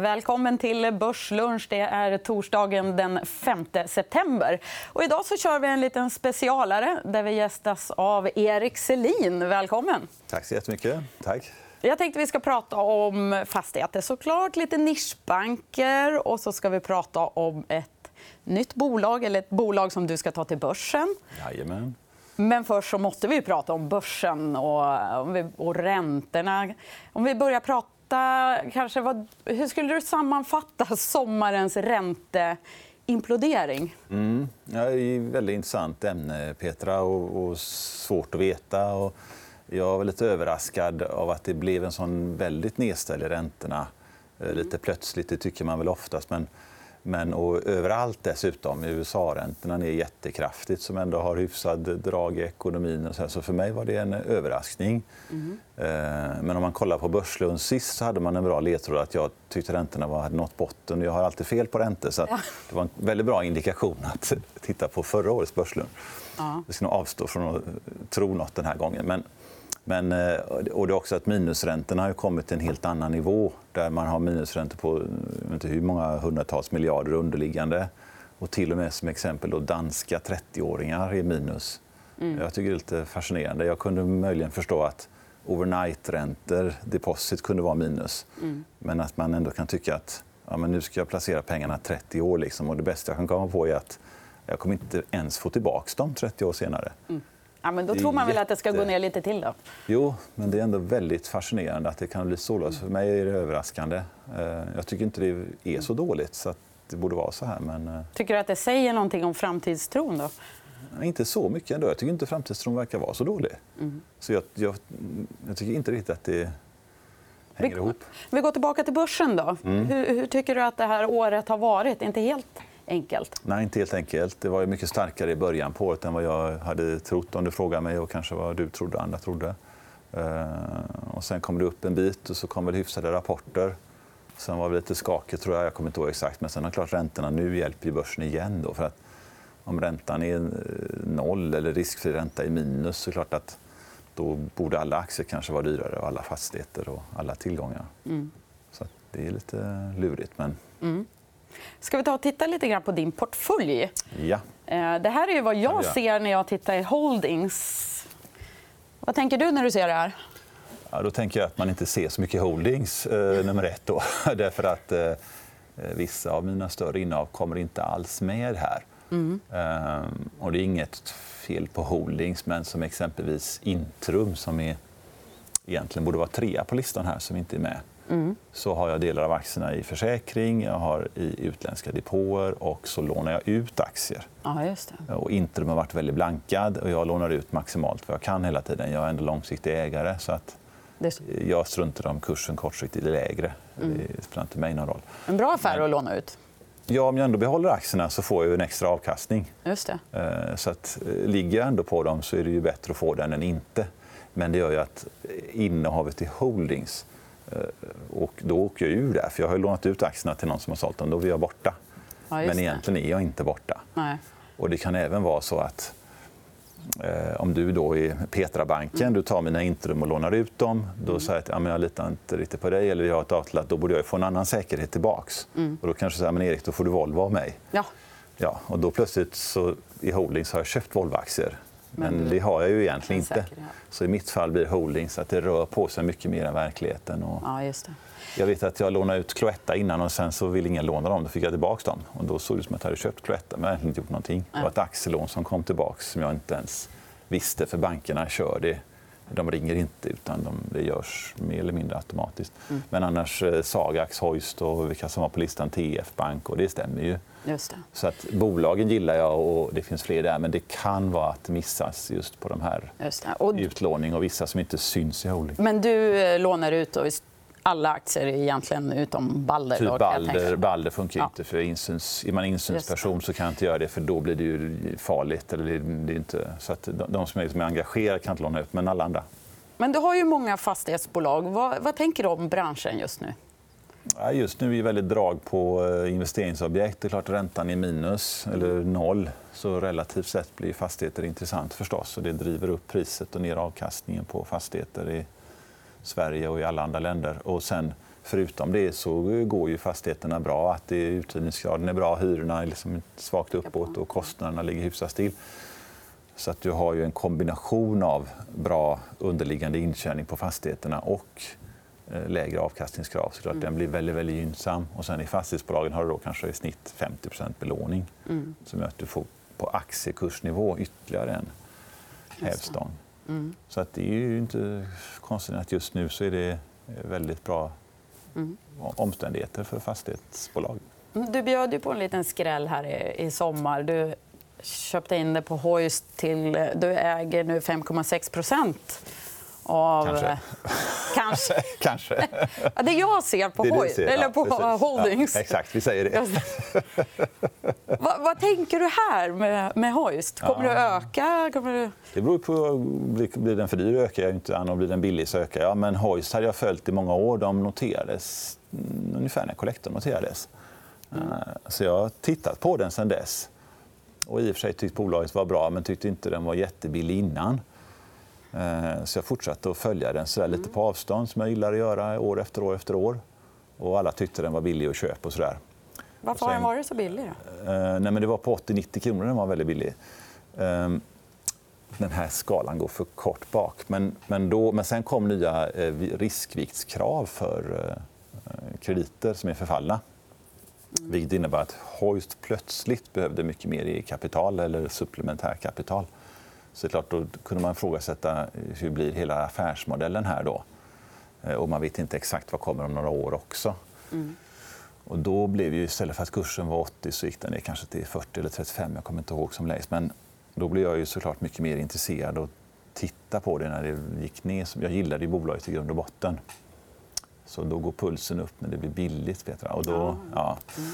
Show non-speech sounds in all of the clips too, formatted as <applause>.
Välkommen till Börslunch. Det är torsdagen den 5 september. Och idag så kör vi en liten specialare där vi gästas av Erik Selin. Välkommen. Tack så jättemycket. Tack. Jag tänkte vi ska prata om fastigheter, såklart, lite nischbanker och så ska vi prata om ett nytt bolag, eller ett bolag som du ska ta till börsen. Jajamän. Men först så måste vi prata om börsen och, och räntorna. Om vi börjar prata... Kanske, vad, hur skulle du sammanfatta sommarens ränteimplodering? Mm. Ja, det är ett väldigt intressant ämne, Petra, och, och svårt att veta. Och jag var lite överraskad av att det blev en sån väldigt nedställ i räntorna. Mm. Lite plötsligt, det tycker man väl oftast. Men men och överallt dessutom. USA-räntorna ner jättekraftigt som ändå har hyfsad drag i ekonomin. Och så, så för mig var det en överraskning. Mm. Men om man kollar på Börslunds sist så hade man en bra ledtråd att jag tyckte räntorna hade nått botten. Jag har alltid fel på räntor. Så det var en väldigt bra indikation att titta på förra årets Börslund. Ja. Jag ska nog avstå från att tro nåt den här gången. Men men, eh, och det är också att minusräntorna har kommit till en helt annan nivå där man har minusräntor på inte hur många hundratals miljarder underliggande. Och till och med som exempel då danska 30-åringar är minus. Mm. Jag tycker det är lite fascinerande. Jag kunde möjligen förstå att overnight-räntor, deposit, kunde vara minus. Mm. Men att man ändå kan tycka att ja, men nu ska jag placera pengarna 30 år. Liksom. Och det bästa jag kan komma på är att jag kommer inte ens få tillbaka dem 30 år senare. Mm. Ja, men då tror man väl att det ska gå ner lite till. Då. Jo, men det är ändå väldigt fascinerande att det kan bli så. För mig är det överraskande. Eh, jag tycker inte det är så dåligt. så Det borde vara så här. Men... Eh, tycker du att det säger någonting om framtidstron? Då? Inte så mycket. ändå. Jag tycker inte framtidstron verkar vara så dålig. Mm. Så jag, jag, jag, tycker inte riktigt att det hänger ihop. Vi går tillbaka till börsen. Då. Mm. Hur, hur, tycker du att det här året har varit? Inte helt enkelt? Nej, inte helt enkelt. Det var mycket starkare i början på året än vad jag hade trott om du frågar mig och kanske vad du trodde och andra trodde. Uh, och sen kom det upp en bit och så kom det hyfsade rapporter. Sen var det lite skakigt, tror jag. Jag kommer inte ihåg exakt. Men sen har klart räntorna nu hjälper börsen igen. Då, för att om räntan är eh, noll eller riskfri ränta är minus så är klart att då borde alla aktier kanske vara dyrare och alla fastigheter och alla tillgångar. Mm. Så det är lite lurigt. Men... Mm. Ska vi ta och titta lite grann på din portfölj? Ja. Eh, det här är vad jag ser när jag tittar i holdings. Vad tänker du när du ser det här? Ja, då tänker jag att man inte ser så mycket holdings, eh, nummer ett. Då. <laughs> Därför att eh, vissa av mina större innehav kommer inte alls med här. Mm. Eh, och det är inget fel på holdings, men som exempelvis Intrum som är, egentligen borde vara trea på listan här, som inte är med mm. så har jag delar av aktierna i försäkring, jag har i utländska depåer och så lånar jag ut aktier. Ja, just det. Och Intrum har varit väldigt blankad och jag lånar ut maximalt vad jag kan hela tiden. Jag är ändå långsiktig ägare. så att jag struntar om kursen kortsiktigt är lägre. Mm. Det spelar inte mig någon roll. En bra affär att låna ut. Ja, om jag ändå behåller aktierna så får jag en extra avkastning. Just det. Eh, så att, eh, ligger jag ändå på dem så är det ju bättre att få den än inte. Men det gör ju att innehavet i holdings och då åker jag ur där, för jag har lånat ut aktierna till någon som har sålt dem. Då är jag borta. Ja, Men egentligen är jag inte borta. Nej. Och det kan även vara så att eh, om du då är Petra-banken, mm. du tar mina intrum och lånar ut dem. Då mm. säger jag att ja, jag litar inte riktigt på dig eller jag har ett avtal då borde jag få en annan säkerhet tillbaka. Mm. Och då kanske du säger men Erik, då får du Volvo av mig. Ja. Ja, och då plötsligt så, i Holdings har jag köpt Volvo-aktier. Men det har jag ju egentligen inte. Så I mitt fall blir holdings att det rör på sig mycket mer än verkligheten. Och ja, just det. Jag vet att jag lånade ut Cloetta innan och sen så ville ingen låna dem. Då fick jag tillbaka dem. Och då såg det som att jag hade köpt Cloetta men jag hade inte gjort någonting. Det var ett aktielån som kom tillbaka som jag inte ens visste för bankerna kör det de ringer inte, utan de, det görs mer eller mindre automatiskt. Mm. Men annars eh, Sagax, Hoist och vilka som var på listan, TF Bank, och det stämmer ju. Just det. Så att bolagen gillar jag och det finns fler där, men det kan vara att missas just på de här just och... utlåning och vissa som inte syns i holding. Men du eh, lånar ut och alla aktier egentligen utom Balder? Typ Balder, Balder funkar ja. inte. för insyns, Är man insynsperson så kan jag inte göra det för då blir det ju farligt. Eller det är inte, så att de som är, som är engagerade kan inte låna ut, men alla andra. Men du har ju många fastighetsbolag. Vad, vad tänker du om branschen just nu? Ja, just nu är det väldigt drag på eh, investeringsobjekt. Det är klart räntan är minus eller noll. Så relativt sett blir fastigheter intressant förstås. Och det driver upp priset och ner avkastningen på fastigheter Sverige och i alla andra länder. Och sen förutom det så går ju fastigheterna bra. Att det, uthyrningsgraden är bra, hyrorna är liksom svagt uppåt och kostnaderna ligger hyfsat still. Så att du har ju en kombination av bra underliggande intjäning på fastigheterna och eh, lägre avkastningskrav. Så. Den blir väldigt, väldigt gynnsam. Och sen I fastighetsbolagen har du då kanske i snitt 50 belåning mm. som gör att du får på aktiekursnivå ytterligare en hävstång. Mm. Så att det är ju inte konstigt att just nu så är det väldigt bra mm. omständigheter för fastighetsbolag. Mm, du bjöd ju på en liten skräll här i, sommar. Du köpte in det på Hoist till... Du äger nu 5,6 procent av... Kanske. Kanske. <laughs> Kanske. Ja, det jag ser på, det ser, eller på ja, <laughs> Holdings. Ja, exakt, vi säger det. <laughs> vad, vad, tänker du här med, med Hoist? Kommer ja. det öka? Kommer du... Det beror på. Blir den för dyr ökar jag inte. Och blir den billig så ökar jag. Men Hoist hade jag följt i många år. De noterades ungefär när Collector noterades. Mm. Så jag har tittat på den sen dess. Och i och för sig tyckte bolaget var bra, men tyckte inte den var jättebillig innan. Eh, så jag fortsatte att följa den så lite på avstånd, som jag gillar att göra år efter år. efter år. Och alla tyckte den var billig att köpa. Och så där. Varför har den varit så billig? Då? Eh, nej, men det var på 80-90 kronor den var väldigt billig. Ehm, den här skalan går för kort bak. Men, men, då, men sen kom nya eh, riskviktskrav för krediter som är förfallna. Mm. Vilket innebär att Hoist plötsligt behövde mycket mer i kapital eller supplementär kapital. Så klart, då kunde man ifrågasätta hur blir hela affärsmodellen här då. Eh, och man vet inte exakt vad kommer om några år också. Mm. Och då blev ju istället för att kursen var 80 så gick den ner kanske till 40 eller 35. Jag kommer inte ihåg som lägst. Men då blev jag ju såklart mycket mer intresserad och titta på det när det gick ner. Jag gillade ju bolaget i grund och botten. Så då går pulsen upp när det blir billigt. Petra. Och då, ja. Mm.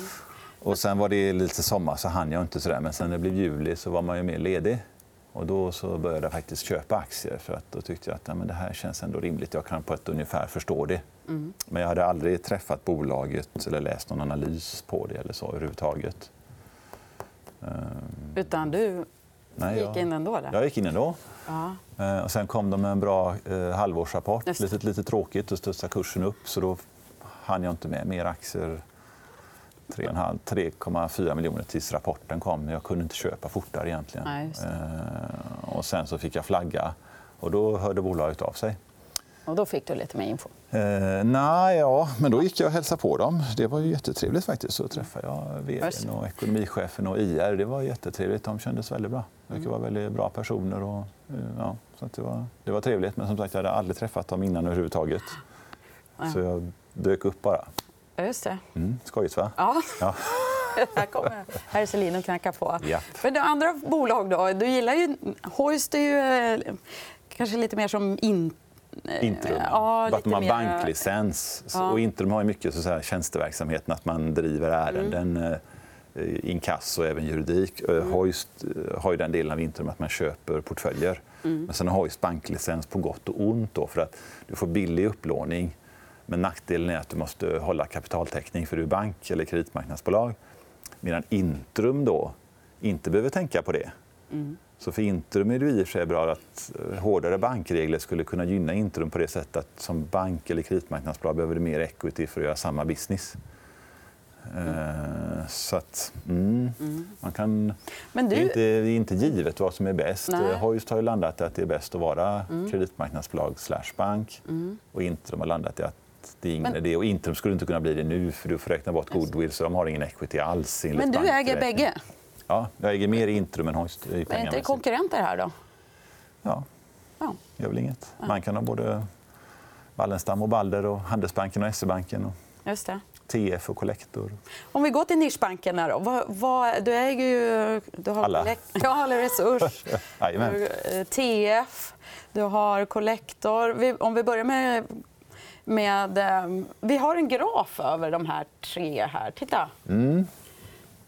Och sen var det lite sommar så hann jag inte så där. Men sen när det blev juli så var man ju mer ledig. Och då så började jag faktiskt köpa aktier för att då tyckte jag att ja, men det här känns ändå rimligt. Jag kan på ett ungefär förstå det. Mm. Men jag hade aldrig träffat bolaget eller läst någon analys på det eller så överhuvudtaget. Ehm. Utan du Nej, gick in ändå? Där. Jag gick in ändå. Ja. Ehm, och sen kom de med en bra eh, halvårsrapport. Lite, lite tråkigt. Då studsade kursen upp. Så då hann jag inte med mer aktier 3,4 miljoner tills rapporten kom. Jag kunde inte köpa fortare egentligen. Nej, eh, och sen så fick jag flagga och då hörde bolaget av sig. Och då fick du lite mer info? Eh, nej, ja, men då gick jag och hälsade på dem. Det var ju jättetrevligt faktiskt. Så träffade jag vd och ekonomichefen och IR. Det var jättetrevligt. De kändes väldigt bra. Det mm. var väldigt bra personer. Och, eh, ja, så det, var, det var trevligt. Men som sagt, jag hade aldrig träffat dem innan överhuvudtaget. Så jag dök upp bara. Just det. Mm, skojigt, va? Ja. ja. <laughs> Här kommer herr Selin och knackar på. Ja. Men andra bolag då? Du gillar ju... Hoist är ju eh, kanske lite mer som in... Eh, Intrum. Ja, att de har mer... banklicens. Ja. Och Intrum har mycket så här, tjänsteverksamheten, att man driver ärenden. Mm. Eh, inkasso och även juridik. Mm. Hoist har ju den delen av Intrum att man köper portföljer. Mm. Men sen har Hoist banklicens på gott och ont. Då, för att du får billig upplåning men nackdelen är att du måste hålla kapitaltäckning för du är bank eller kreditmarknadsbolag. Medan Intrum då inte behöver tänka på det. Mm. Så för Intrum är det i och för sig bra att eh, hårdare bankregler skulle kunna gynna Intrum på det sättet att som bank eller kreditmarknadsbolag behöver du mer equity för att göra samma business. Mm. Så att, mm, mm. man kan... Men du... det, är inte, det är inte givet vad som är bäst. Hoist har landat i att det är bäst att vara mm. kreditmarknadsbolag slash bank. Mm. Och Intrum har landat i att det är ingen men... idé. Och Intrum skulle inte kunna bli det nu för du får räkna bort goodwill så de har ingen equity alls. Men du äger bägge? Ja, jag äger mer i Intrum än Hoist. Men är inte konkurrenter här då? Ja, ja. gör väl inget. Man kan ha både Wallenstam och Balder och Handelsbanken och SE-banken. Och... Just det. TF och Collector. Om vi går till nischbankerna. Då. Vad, vad, du äger ju... Du har alla. Ja, alla Resurs. <laughs> TF, du har Collector. Om vi börjar med med... Eh, vi har en graf över de här tre. här. Titta. Mm.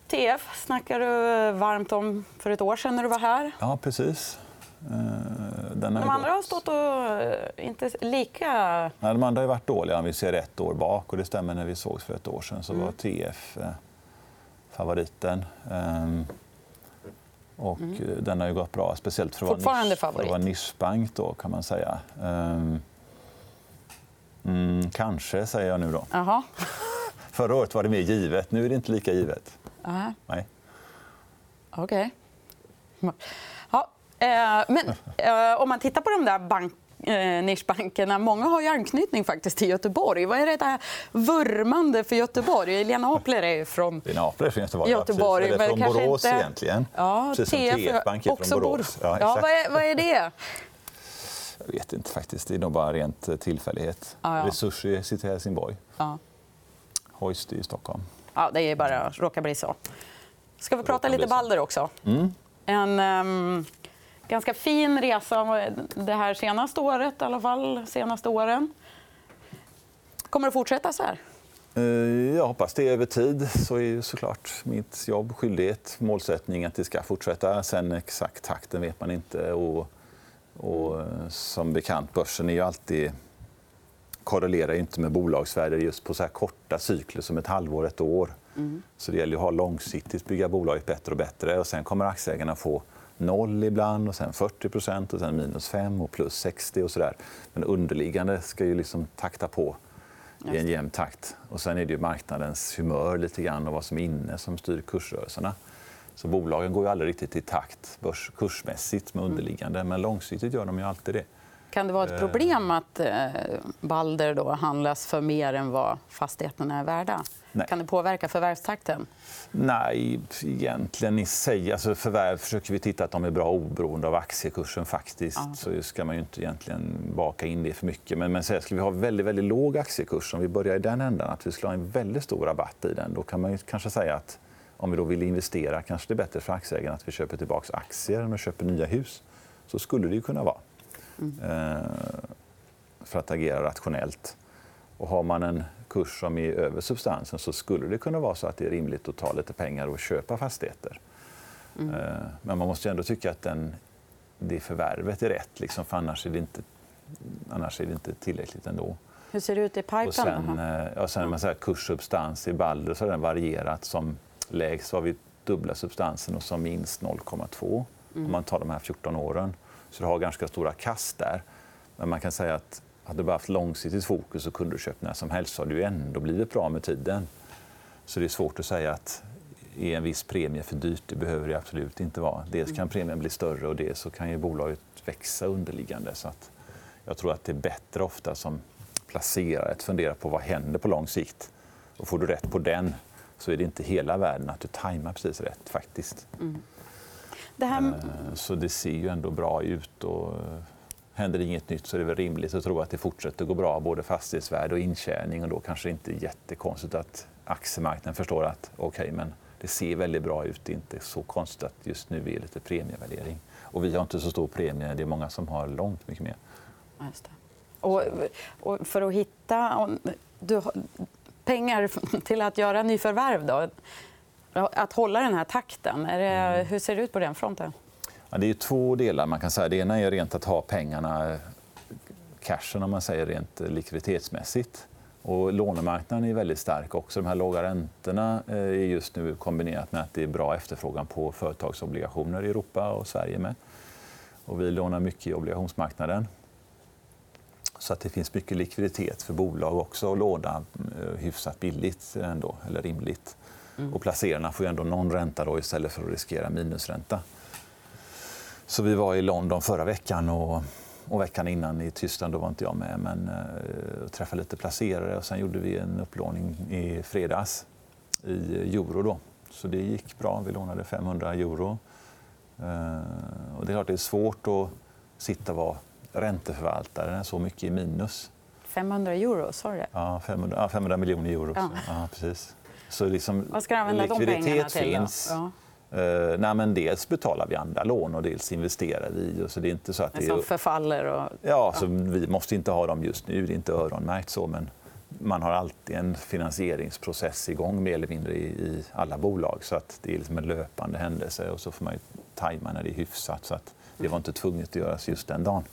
TF snackade du varmt om för ett år sedan när du var här. Ja, precis. Eh, den de andra gått... har stått och eh, inte lika... Nej, de andra har varit dåliga om vi ser ett år bak. Och det stämmer när vi sågs för ett år sedan så mm. var TF favoriten. Ehm, och mm. Den har ju gått bra, speciellt för att vara, nisch, för att vara nischbank. Då, kan man säga. Mm, kanske, säger jag nu. då. Aha. <laughs> Förra året var det mer givet. Nu är det inte lika givet. Aha. Nej. Okej. Ja, eh, men eh, om man tittar på de där bank eh, nischbankerna. Många har ju anknytning faktiskt till Göteborg. Vad är det där vurmande för Göteborg? Lena Apler är från Lena Apler från Göteborg. Göteborg, ja, Eller från Borås inte... egentligen. Ja, Precis som TF Bank är från Borås. Ja, ja, vad, är, vad är det? Jag vet inte faktiskt. Det är nog bara rent eh, tillfällighet. Ja, ja. Resurser sitter i Helsingborg. Ja. Hoist i Stockholm. Ja, det är bara råkar bli så. Ska vi prata lite. Balder också? Mm. En ehm, ganska fin resa det här senaste året, i alla fall senaste åren. Kommer det fortsätta så här? Eh, Jag hoppas det över tid. Så är såklart mitt jobb, skyldighet, målsättning att det ska fortsätta. Sen exakt takten vet man inte. Och, som bekant, börsen är ju alltid korrelerar ju inte med bolagsvärde just på så här korta cykler som ett halvår, ett år. Så det gäller att ha långsiktigt, bygga bolaget bättre och bättre. Och sen kommer aktieägarna få noll ibland, och sen 40% och sen minus 5 och plus 60 och så där. Men underliggande ska ju liksom takta på i en jämn takt. Och sen är det ju marknadens humör lite grann och vad som är inne som styr kursrörelserna. Så bolagen går ju aldrig riktigt i takt börs, kursmässigt med underliggande, men långsiktigt gör de ju alltid det. Kan det vara ett problem att eh, Balder då handlas för mer än vad fastigheterna är värda? Nej. Kan det påverka förvärvstakten? Nej, egentligen i sig. Alltså förvärv försöker vi titta att de är bra oberoende av aktiekursen. faktiskt. Ja. Så ska man ju inte egentligen baka in det för mycket. Men, men så här, skulle vi ha väldigt, väldigt låg aktiekurs, om vi börjar i den ändan, att vi skulle ha en väldigt stor rabatt i den, då kan man kanske säga att om vi då vill investera kanske det är bättre för aktieägarna att vi köper tillbaka aktier än att köpa nya hus. Så skulle det ju kunna vara. Eh, för att agera rationellt. Och har man en kurs som är över substansen så skulle det kunna vara så att det är rimligt att ta lite pengar och köpa fastigheter. Eh, Men man måste ju ändå tycka att den, det förvärvet är rätt, liksom, för annars är, det inte, annars är det inte tillräckligt ändå. Hur ser det ut i pipen? Och sen, eh, ja, sen man säger kurssubstans i Balder så har den varierat. Som lägst har vi dubbla substansen och som minst 0,2 om man tar de här 14 åren. Så du har ganska stora kast där. Men man kan säga att hade du bara haft långsiktigt fokus så kunde du köpt när som helst så hade du ändå blivit bra med tiden. Så det är svårt att säga att är en viss premie för dyrt? Det behöver det absolut inte vara. Dels kan premien bli större och dels så kan ju bolaget växa underliggande. Så att jag tror att det är bättre ofta som placerare att fundera på vad händer på lång sikt. Och får du rätt på den så är det inte hela världen att du tajmar precis rätt faktiskt. Det här... Eh, Så det ser ju ändå bra ut. Och eh, händer inget nytt så är det väl rimligt att tro att det fortsätter gå bra, både fastighetsvärde och intjäning. Och då kanske det inte är jättekonstigt att aktiemarknaden förstår att okej, men det ser väldigt bra ut. Det är inte så konstigt att just nu är lite premievärdering. Och vi har inte så stor premie. Det är många som har långt mycket mer. Just. Och, och för att hitta du, pengar <laughs> till att göra nyförvärv, då, att hålla den här takten, det, hur ser det ut på den fronten? Ja, det är två delar. man kan säga. Det ena är rent att ha pengarna, cashen om man säger rent likviditetsmässigt. Och lånemarknaden är väldigt stark också. De här låga räntorna eh, är just nu kombinerat med att det är bra efterfrågan på företagsobligationer i Europa och Sverige med. Och vi lånar mycket i obligationsmarknaden. Så att det finns mycket likviditet för bolag också att låna eh, hyfsat billigt ändå, eller rimligt. Och placerarna får ändå någon ränta då istället för att riskera minusränta. Så vi var i London förra veckan och, och veckan innan i Tyskland. Då var inte jag med, men eh, träffade lite placerare. Och sen gjorde vi en upplåning i fredags i euro. Då. Så det gick bra. Vi lånade 500 euro. Eh, och det är klart det är svårt att sitta och vara ränteförvaltare när så mycket är minus. 500 euro, sa du det? Ja, 500, ja, 500 miljoner euro. Ja. Ja, precis. Så liksom, Vad ska du använda de pengarna likviditet till? Finns. Ja. Eh, nej, men dels betalar vi andra lån och dels investerar vi. Och så det är inte så att det som är... förfaller? Och... Ja, så vi måste inte ha dem just nu. Det är inte öronmärkt så. Men man har alltid en finansieringsprocess igång mer eller mindre i, i alla bolag. Så att det är liksom en löpande händelse och så får man tajma när det är hyfsat. Så att det var inte tvunget att göras just den dagen.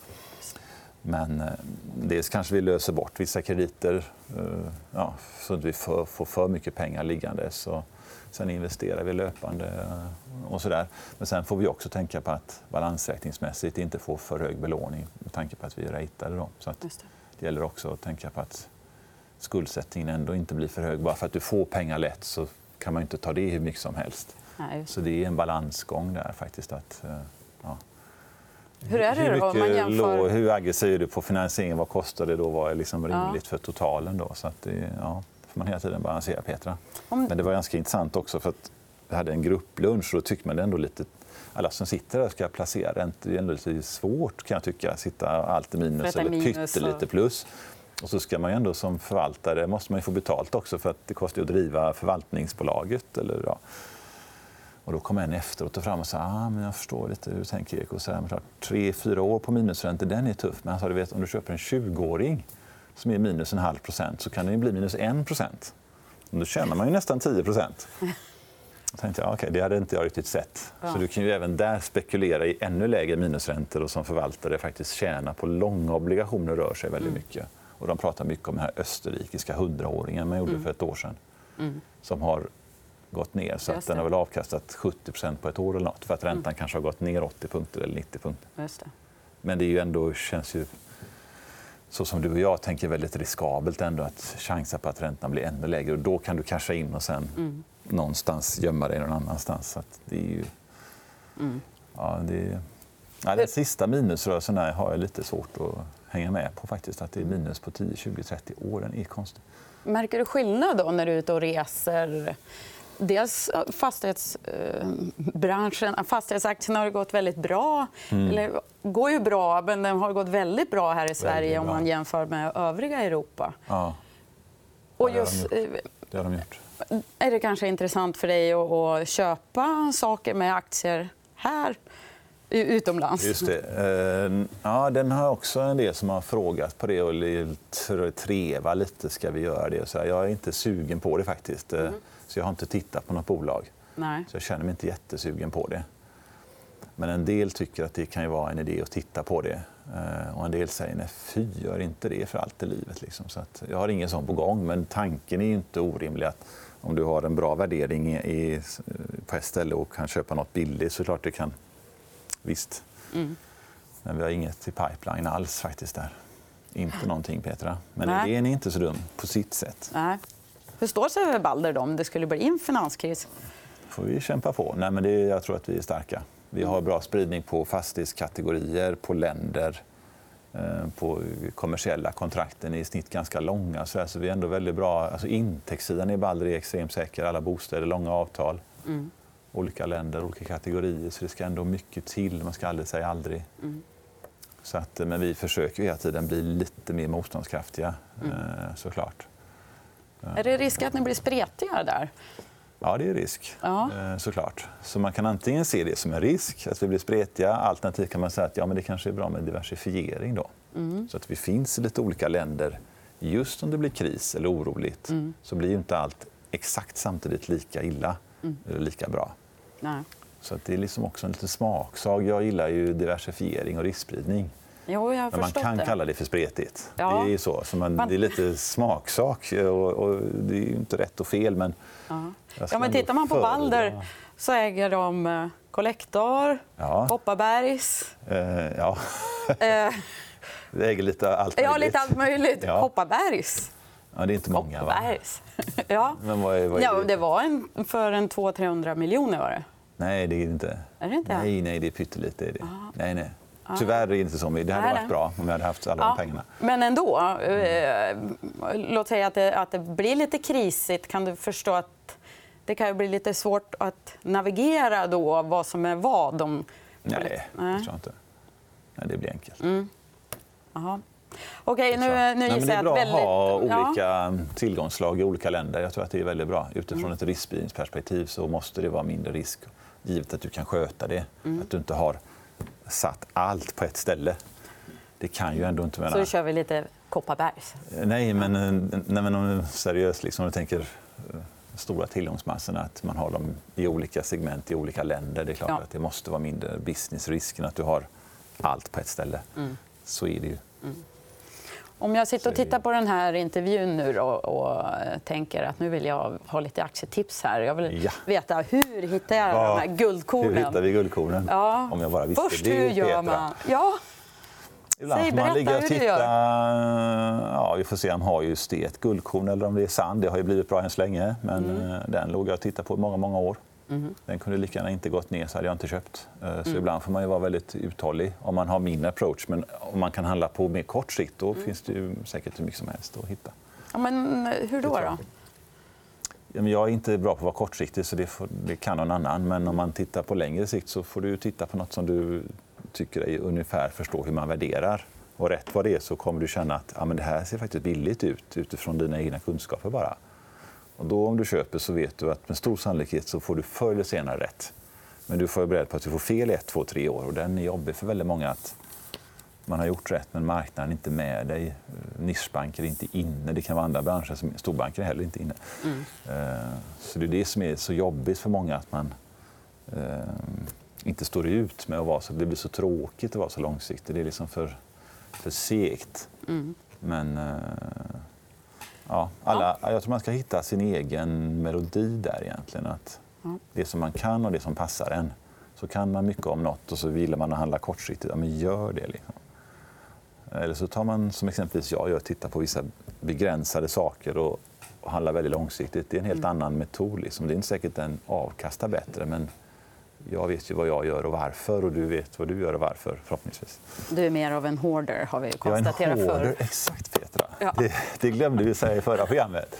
Men eh, dels kanske vi löser bort vissa krediter eh, ja, så att vi får för mycket pengar liggande. Så sen investerar vi löpande eh, och så där. Men sen får vi också tänka på att balansräkningsmässigt inte få för hög belåning med tanke på att vi är ratade. Då. Så att det. gäller också att tänka på att skuldsättningen ändå inte blir för hög. Bara för att du får pengar lätt så kan man inte ta det hur mycket som helst. Nej. Så det är en balansgång där faktiskt. Att, ja. Hur är det då? Man jämför... hur aggressiv är du på finansieringen? Vad kostar det då? Vad är liksom rimligt ja. för totalen? Då? Så att det, ja, får man hela tiden balansera, Petra. Om... Men det var ganska intressant också för att vi hade en grupplunch och då tyckte man det ändå lite alla som sitter där ska placera räntor. Det är ändå lite svårt kan jag tycka. Sitta allt i minus eller pyttelite plus. Och så ska man ju ändå som förvaltare måste man få betalt också för att det kostar att driva förvaltningsbolaget. Eller, ja. Och då kom en efteråt och fram och sa ah, men jag förstår lite hur du tänker Erik. Och så här, tre, fyra år på minusräntor, den är tuff. Men han sa, du vet, om du köper en 20-åring som är minus en halv procent så kan den bli minus en procent. Då tjänar man ju nästan 10 procent. Då tänkte jag, okay, det hade inte jag riktigt sett. Så du kan ju även där spekulera i ännu lägre minusräntor och som förvaltare faktiskt tjäna på långa obligationer rör sig väldigt mm. mycket. Och de pratar mycket om den här österrikiska hundraåringen man gjorde mm. för ett år sedan. Mm. Som har gått ner. Så att den har väl avkastat 70% på ett år eller något. För att räntan mm. kanske har gått ner 80 punkter eller 90 punkter. Just det. Men det är ju ändå, känns ju så som du och jag tänker väldigt riskabelt ändå att chansa på att räntan blir ännu lägre. Och då kan du casha in och sen mm. någonstans gömma dig någon annanstans. Så det är ju... Mm. Ja, det... Ja, den sista minusrörelsen har jag lite svårt att hänga med på. faktiskt. Att det är minus på 10, 20, 30 år. Den är konstig. Märker du skillnad då när du är ute och reser? Dels fastighetsbranschen. Fastighetsaktierna har gått väldigt bra. Mm. Eller går ju bra, men den har gått väldigt bra här i Sverige om man jämför med övriga Europa. Ja. Och just, det har de gjort. Är det kanske intressant för dig att köpa saker med aktier här? Utomlands. Just det. Eh, ja, den har också en del som har frågat på det och treva lite. Ska vi göra det? Så jag är inte sugen på det faktiskt. Mm. Så jag har inte tittat på något bolag. Nej. Så jag känner mig inte jättesugen på det. Men en del tycker att det kan vara en idé att titta på det. Eh, och en del säger nej, fy, gör inte det för allt i livet. Liksom. Så att jag har ingen sån på gång, men tanken är inte orimlig. att Om du har en bra värdering i, på ett ställe och kan köpa nåt billigt så klart det kan visst. Mm. Men vi har inget i pipeline alls faktiskt där. Inte någonting Petra. Men Nej. idén är inte så dum på sitt sätt. Nej. Hur står sig Balder om det skulle bli en finanskris? får vi kämpa på. Nej, men det, jag tror att vi är starka. Vi har bra spridning på fastighetskategorier, på länder, eh, på kommersiella kontrakten är i snitt ganska långa. Så alltså, vi är ändå väldigt bra. Alltså, intäktssidan i Balder är extremt säker. Alla bostäder, långa avtal. Mm olika länder, olika kategorier. Så det ska ändå mycket till. Man ska aldrig säga aldrig. Mm. Så att, men vi försöker hela tiden bli lite mer motståndskraftiga, mm. Eh, såklart. Är det risk att ni blir spretiga där? Ja, det är risk. Ja. Eh, såklart. Så man kan antingen se det som en risk, att vi blir spretiga. Alternativt kan man säga att ja, men det kanske är bra med diversifiering. Då. Mm. Så att vi finns i lite olika länder. Just om det blir kris eller oroligt mm. så blir inte allt exakt samtidigt lika illa mm. eller lika bra. Nej. Så det är liksom också en liten smaksak. Jag gillar ju diversifiering och riskspridning. Jo, jag Men man kan det. kalla det för spretigt. Ja. Det är så. så man, Det är lite smaksak. Och, och det är inte rätt och fel. Men, ja. ja men tittar man på Balder så äger de eh, Collector, ja. Kopparbergs... Eh, ja. Eh. <laughs> det äger lite allt möjligt. Ja, lite allt möjligt. Ja. Kopparbergs. Ja, det är inte många. Kopparbergs. <laughs> ja. Men vad är, vad är ja, det var en, för en 200-300 miljoner. Var det. Nej, det är det inte. Är det inte? Nej, nej, det är pyttelite. Är det. Nej, nej. Tyvärr är det inte så. Det hade varit bra om vi hade haft alla de pengarna. Men ändå, eh, låt säga att det, att det blir lite krisigt. Kan du förstå att det kan bli lite svårt att navigera då, vad som är vad? Om... Nej, det tror jag inte. Nej, det blir enkelt. Mm. Aha. Okej, nu, nu gissar jag att... Det är bra att ha olika ja. tillgångslag i olika länder. Jag tror att det är väldigt bra. Utifrån mm. ett riskspridningsperspektiv så måste det vara mindre risk givet att du kan sköta det. Mm. Att du inte har satt allt på ett ställe. Det kan ju ändå inte... Mena... Så då kör vi lite Kopparbergs? Nej, men, nej, men seriöst, liksom, om du tänker eh, stora tillgångsmassorna, att man har dem i olika segment i olika länder. Det är klart ja. att det måste vara mindre businessrisken att du har allt på ett ställe. Mm. Så är det ju. Mm. Om jag sitter och tittar på den här intervjun nu och, och tänker att nu vill jag ha lite aktietips här. Jag vill ja. veta hur hittar jag ja. de här guldkornen? Hur hittar vi guldkornen? Ja. Om jag bara visste Först, hur gör man? Ja. Ibland Säg, får man ligga och titta. Ja, vi får se om har just det ett guldkorn eller om det är sand. Det har ju blivit bra än så länge. Men Mm. eh, den låg jag och tittade på i många, många år. Den kunde lika gärna inte gått ner så hade jag inte köpt. Eh, Så Mm. ibland får man vara väldigt uthållig om man har min approach. Men om man kan handla på mer kort sikt då Mm. finns det ju säkert hur mycket som helst att hitta. Ja, men eh, hur då? då? Jag är inte bra på att vara kortsiktig, så det, får, det kan någon annan. Men om man tittar på längre sikt så får du titta på något som du tycker dig ungefär förstå hur man värderar. Och rätt vad det är så kommer du känna att ja, men det här ser faktiskt billigt ut utifrån dina egna kunskaper bara. Och då om du köper så vet du att med stor sannolikhet så får du förr eller senare rätt. Men du får vara beredd på att du får fel i ett, två, tre år. Och den är jobbig för väldigt många att man har gjort rätt men marknaden är inte med dig. Nischbanker är inte inne. Det kan vara andra branscher, som storbanker är heller inte inne. Eh, Så det är det som är så jobbigt för många att man eh, inte står ut med att vara så. Det blir så tråkigt att vara så långsiktig. Det är liksom för, för segt. Men eh, ja, alla, jag tror man ska hitta sin egen melodi där egentligen. Att Det som man kan och det som passar en. Så kan man mycket om något och så vill man handla kortsiktigt, ja, men gör det. Liksom. Eller så tar man som exempelvis jag gör, tittar på vissa begränsade saker och, och handlar väldigt långsiktigt. Det är en helt annan metod. Liksom. Det är inte säkert den avkastar bättre men jag vet ju vad jag gör och varför och du vet vad du gör och varför förhoppningsvis. Du är mer av en hoarder, har vi Jag är en konstaterat hoarder, exakt Petra. Ja. Det, det glömde vi säga i förra programmet.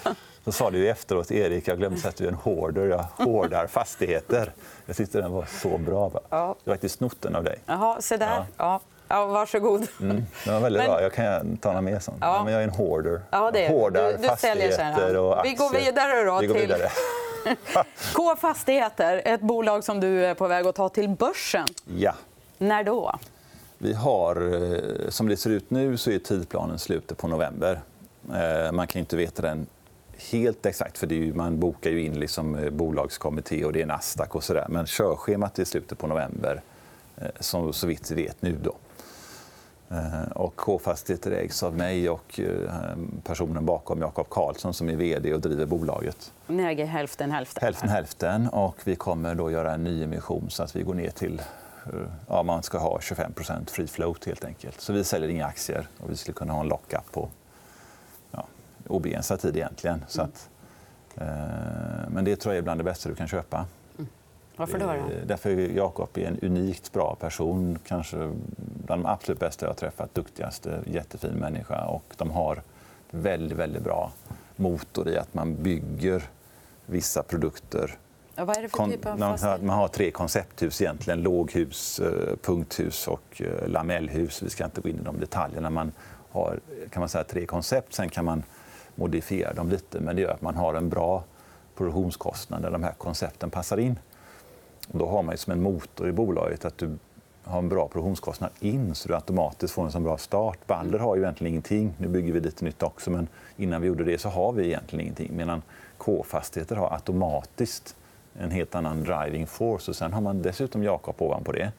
Så sa du efteråt, Erik, jag glömde säga att du är en hoarder. Jag hoardar fastigheter. Jag tyckte den var så bra. Va? Ja. Jag har faktiskt snott den av dig. Jaha, se där. Ja. Ja. Ja, varsågod. Mm, den var väldigt Men- bra. Jag kan ta mer sånt. Ja. Men jag är en hoarder. Ja, det är du. Hoardar Du- du så fastigheter och aktier. Vi går vidare då Vi går till- vidare. K Fastigheter, ett bolag som du är på väg att ta till börsen. Ja. När då? Vi har, eh, som det ser ut nu så är tidplanen slutet på november. Eh, Man kan inte veta den helt exakt för ju, man bokar ju in liksom eh, bolagskommitté och det är Nasdaq och sådär. Men körschemat är slutet på november, som så vitt vi vet nu. Då. Eh, Och K-fastigheter ägs av mig och eh, personen bakom, Jakob Karlsson, som är vd och driver bolaget. Ni äger hälften hälften. Hälften hälften. Och vi kommer då göra en nyemission så att vi går ner till eh, ja, man ska ha 25% free float helt enkelt. Så vi säljer inga aktier och vi skulle kunna ha en lockup på ja, obegränsad tid egentligen. Så att, eh, men det tror jag är bland det bästa du kan köpa. Varför då? då? Därför är Jakob är en unikt bra person. Kanske bland de absolut bästa jag har träffat. Duktigaste, jättefin människa. Och de har väldigt, väldigt bra motor i att man bygger vissa produkter Ja, vad är det för typ av man, har, fastighet? man har tre koncepthus egentligen. Låghus, eh, punkthus och eh, lamellhus. Vi ska inte gå in i de detaljerna. Man har kan man säga, tre koncept. Sen kan man modifiera dem lite. Men det gör att man har en bra produktionskostnad där de här koncepten passar in. Då har man som en motor i bolaget att du har en bra produktionskostnad in så du automatiskt får en så bra start. Balder har ju egentligen ingenting. Nu bygger vi lite nytt också, men innan vi gjorde det så har vi egentligen ingenting. Medan K-fastigheter har automatiskt en helt annan driving force. Och sen har man dessutom Jakob ovanpå det.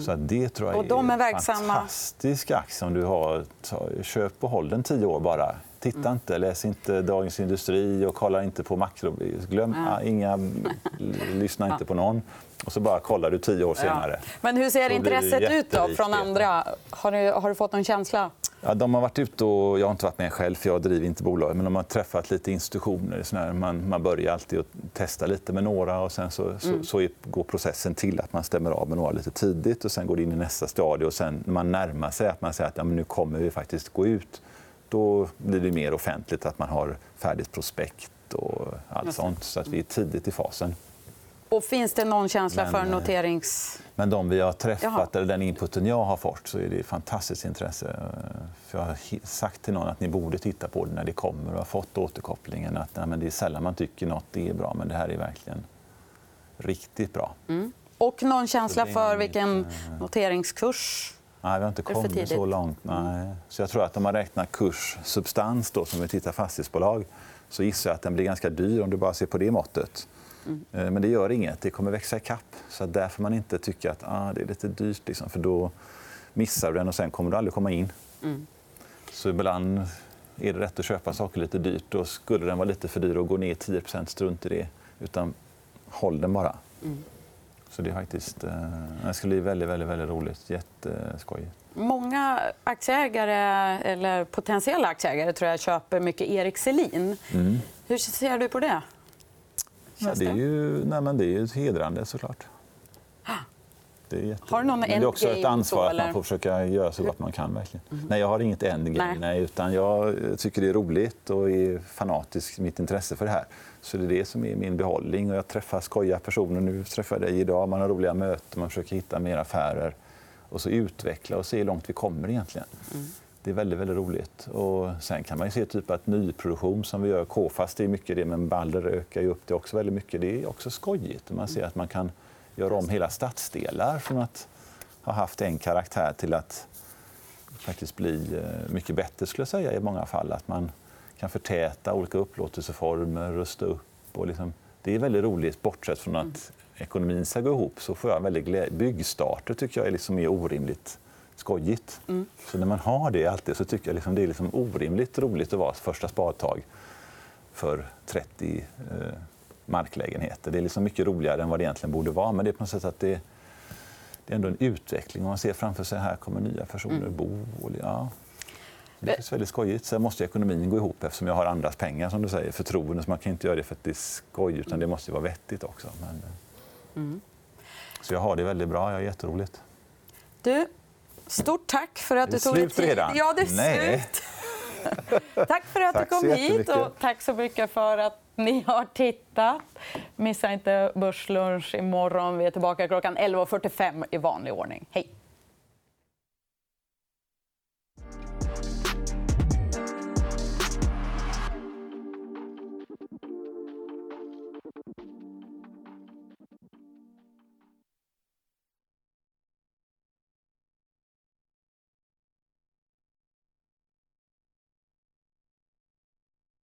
Så att det tror jag Och de är en verksamma- fantastisk aktie om du har. Köp och håll den tio år bara. Titta Mm. inte, läs inte Dagens Industri och kolla inte på makro. Glöm Ja. inga, lyssna inte på någon. Och så bara kollar du tio år senare. Ja. Men hur ser Så intresset ut då från andra? Har du, har du fått någon känsla? Ja, de har varit ute och, jag har inte varit med själv för jag driver inte bolaget, men de har träffat lite institutioner. Sån här, man, man börjar alltid att testa lite med några och sen så, så, så är- går processen till att man stämmer av med några lite tidigt och sen går det in i nästa stadie och sen när man närmar sig att man säger att ja, men nu kommer vi faktiskt gå ut, då blir det mer offentligt att man har färdigt prospekt och allt sånt. Så att vi är tidigt i fasen. Och finns det någon känsla Men, för eh, noterings... Men de vi har träffat, Jaha. eller den inputen jag har fått, så är det fantastiskt intresse. För jag har sagt till någon att ni borde titta på det när det kommer och har fått återkopplingen att nej, men det är sällan man tycker något är bra, men det här är verkligen riktigt bra. Och någon känsla för vilken noteringskurs? Nej, vi har inte kommit? Mm. så långt. Nej. Så jag tror att om man räknar kurs substans, då, som vi tittar fastighetsbolag, så gissar jag att den blir ganska dyr om du bara ser på det måttet. Mm. Eh, Men det gör inget, det kommer växa i kapp. Så där får man inte tycka att ah, det är lite dyrt, liksom, för då missar du den och sen kommer du aldrig komma in. Mm. Så ibland är det rätt att köpa saker lite dyrt. Då skulle den vara lite för dyr och gå ner 10% strunt i det. Utan håll den bara. Så det, är faktiskt, eh, det ska bli väldigt, väldigt, väldigt roligt. Jätteskojigt. Många aktieägare, eller potentiella aktieägare tror jag, köper mycket Erik Selin. Mm. Hur ser du på det? Ja, det, är ju, nej, men det är ju hedrande, såklart. Det är jätte... Har du någon men det är också ett ansvar att man får försöka göra så gott man kan. Verkligen. Nej, jag har inget endgame, Nej. nej. utan jag tycker det är roligt och är fanatisk i mitt intresse för det här. Så det är det som är min behållning. Och jag träffar skojiga personer. Nu träffar jag dig idag. Man har roliga möten, man försöker hitta mer affärer och så utveckla och se hur långt vi kommer egentligen. Det är väldigt, väldigt roligt. Och sen kan man se typ att nyproduktion som vi gör, K-fast det är mycket det, men Balder ökar ju upp det också väldigt mycket. Det är också skojigt. Man ser att man kan göra om hela stadsdelar från att ha haft en karaktär till att faktiskt bli eh, mycket bättre skulle jag säga i många fall. Att man kan förtäta olika upplåtelseformer, rusta upp. Och liksom, det är väldigt roligt bortsett från att ekonomin ska gå ihop så får jag väldigt glädje. Byggstarter tycker jag är, liksom är orimligt skojigt. Så när man har det alltid så tycker jag liksom det är liksom orimligt roligt att vara första spadtag för 30 eh, marklägenheter. Det är liksom mycket roligare än vad det egentligen borde vara. Men det är på något sätt att det, det är ändå en utveckling. Man ser framför sig här kommer nya personer bo. Och, ja. Det är väldigt skojigt. Sen måste ekonomin gå ihop eftersom jag har andras pengar som du säger. Förtroende. Så man kan inte göra det för att det är skoj utan det måste vara vettigt också. Men, Så jag har det väldigt bra. Jag är jätteroligt. Du, stort tack för att du tog dig tid. redan? Ja, det är slut. <laughs> tack för att du kom hit och tack så mycket för att ni har tittat. Missa inte Börslunch imorgon. Vi är tillbaka klockan 11.45 i vanlig ordning. Hej!